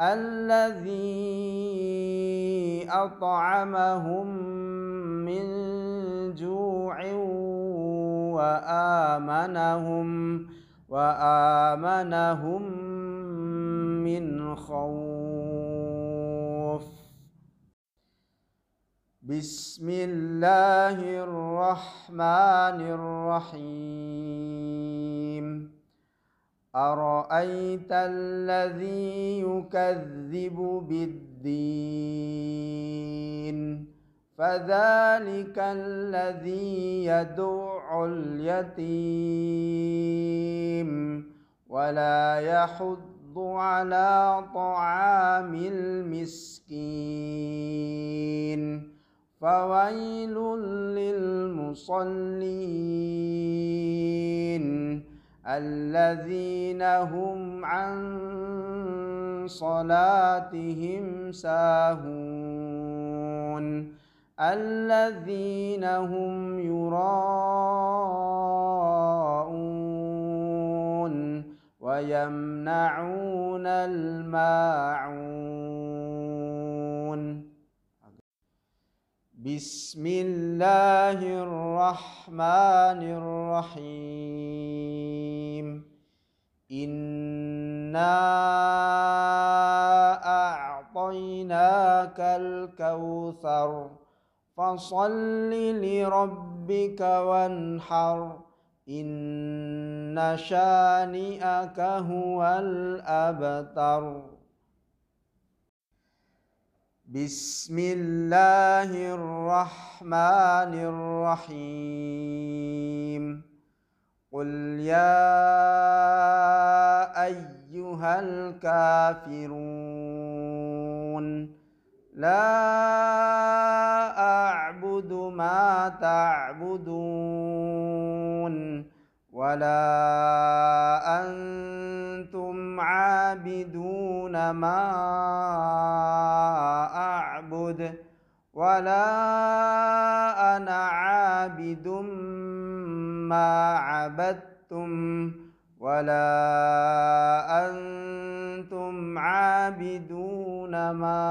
الذي أطعمهم من جوع وآمنهم وآمنهم من خوف. بسم الله الرحمن الرحيم. أرأيت الذي يكذب بالدين؟ فذلك الذي يدع اليتيم ولا يحض على طعام المسكين. فويل للمصلين. الذين هم عن صلاتهم ساهون الذين هم يراءون ويمنعون الماعون. بسم الله الرحمن الرحيم. إنا أعطيناك الكوثر فصل لربك وانحر إن شانئك هو الأبتر. بسم الله الرحمن الرحيم. قل يا أيها الكافرون لا أعبد ما تعبدون ولا أنتم عابدون ما أعبد ولا أنا عابد ما عبدتم ولا عابدون ما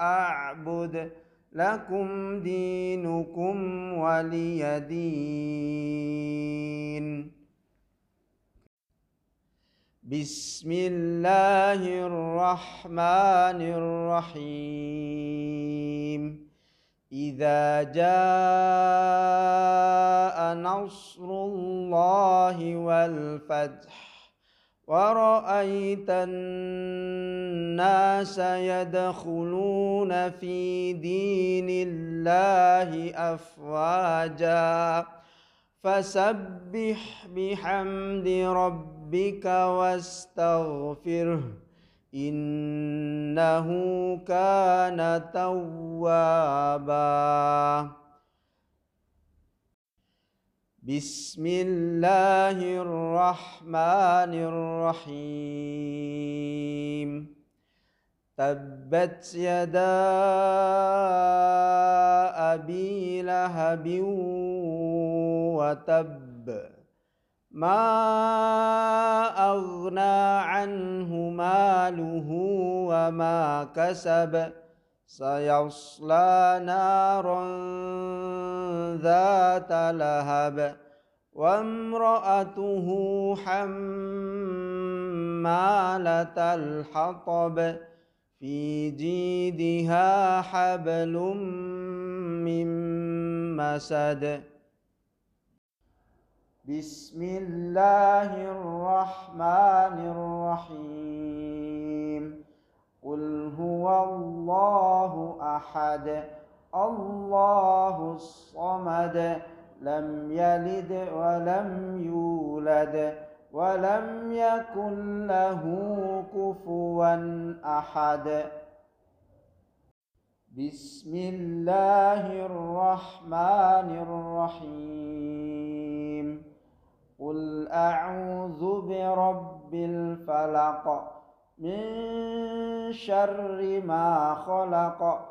أعبد لكم دينكم ولي دين. بسم الله الرحمن الرحيم. إذا جاء نصر الله والفتح ورأيت الناس يدخلون في دين الله أفواجا. فسبح بحمد ربك واستغفره إنه كان توابا. بسم الله الرحمن الرحيم. تبت يدا أبي لهب وتب. ما أغنى عنه ماله وما كسب. سيصلى نارا ذات لهب وامرأته حمالة الحطب. في جيدها حبل من مسد. بسم الله الرحمن الرحيم. أحد. الله الصمد لم يلد ولم يولد ولم يكن له كفوا أحد. بسم الله الرحمن الرحيم. قل أعوذ برب الفلق من شر ما خلق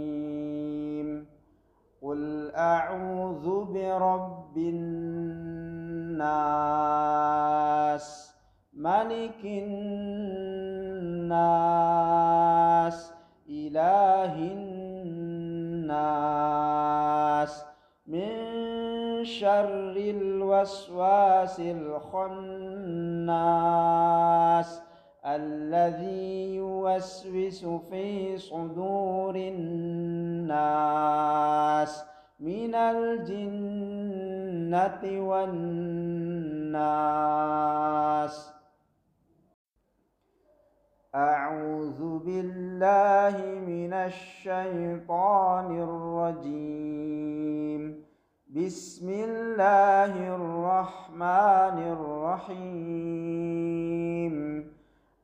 قل أعوذ برب الناس ملك الناس إله الناس من شر الوسواس الخناس الذي يوسوس في صدور الناس من الجنة والناس. أعوذ بالله من الشيطان الرجيم. بسم الله الرحمن الرحيم.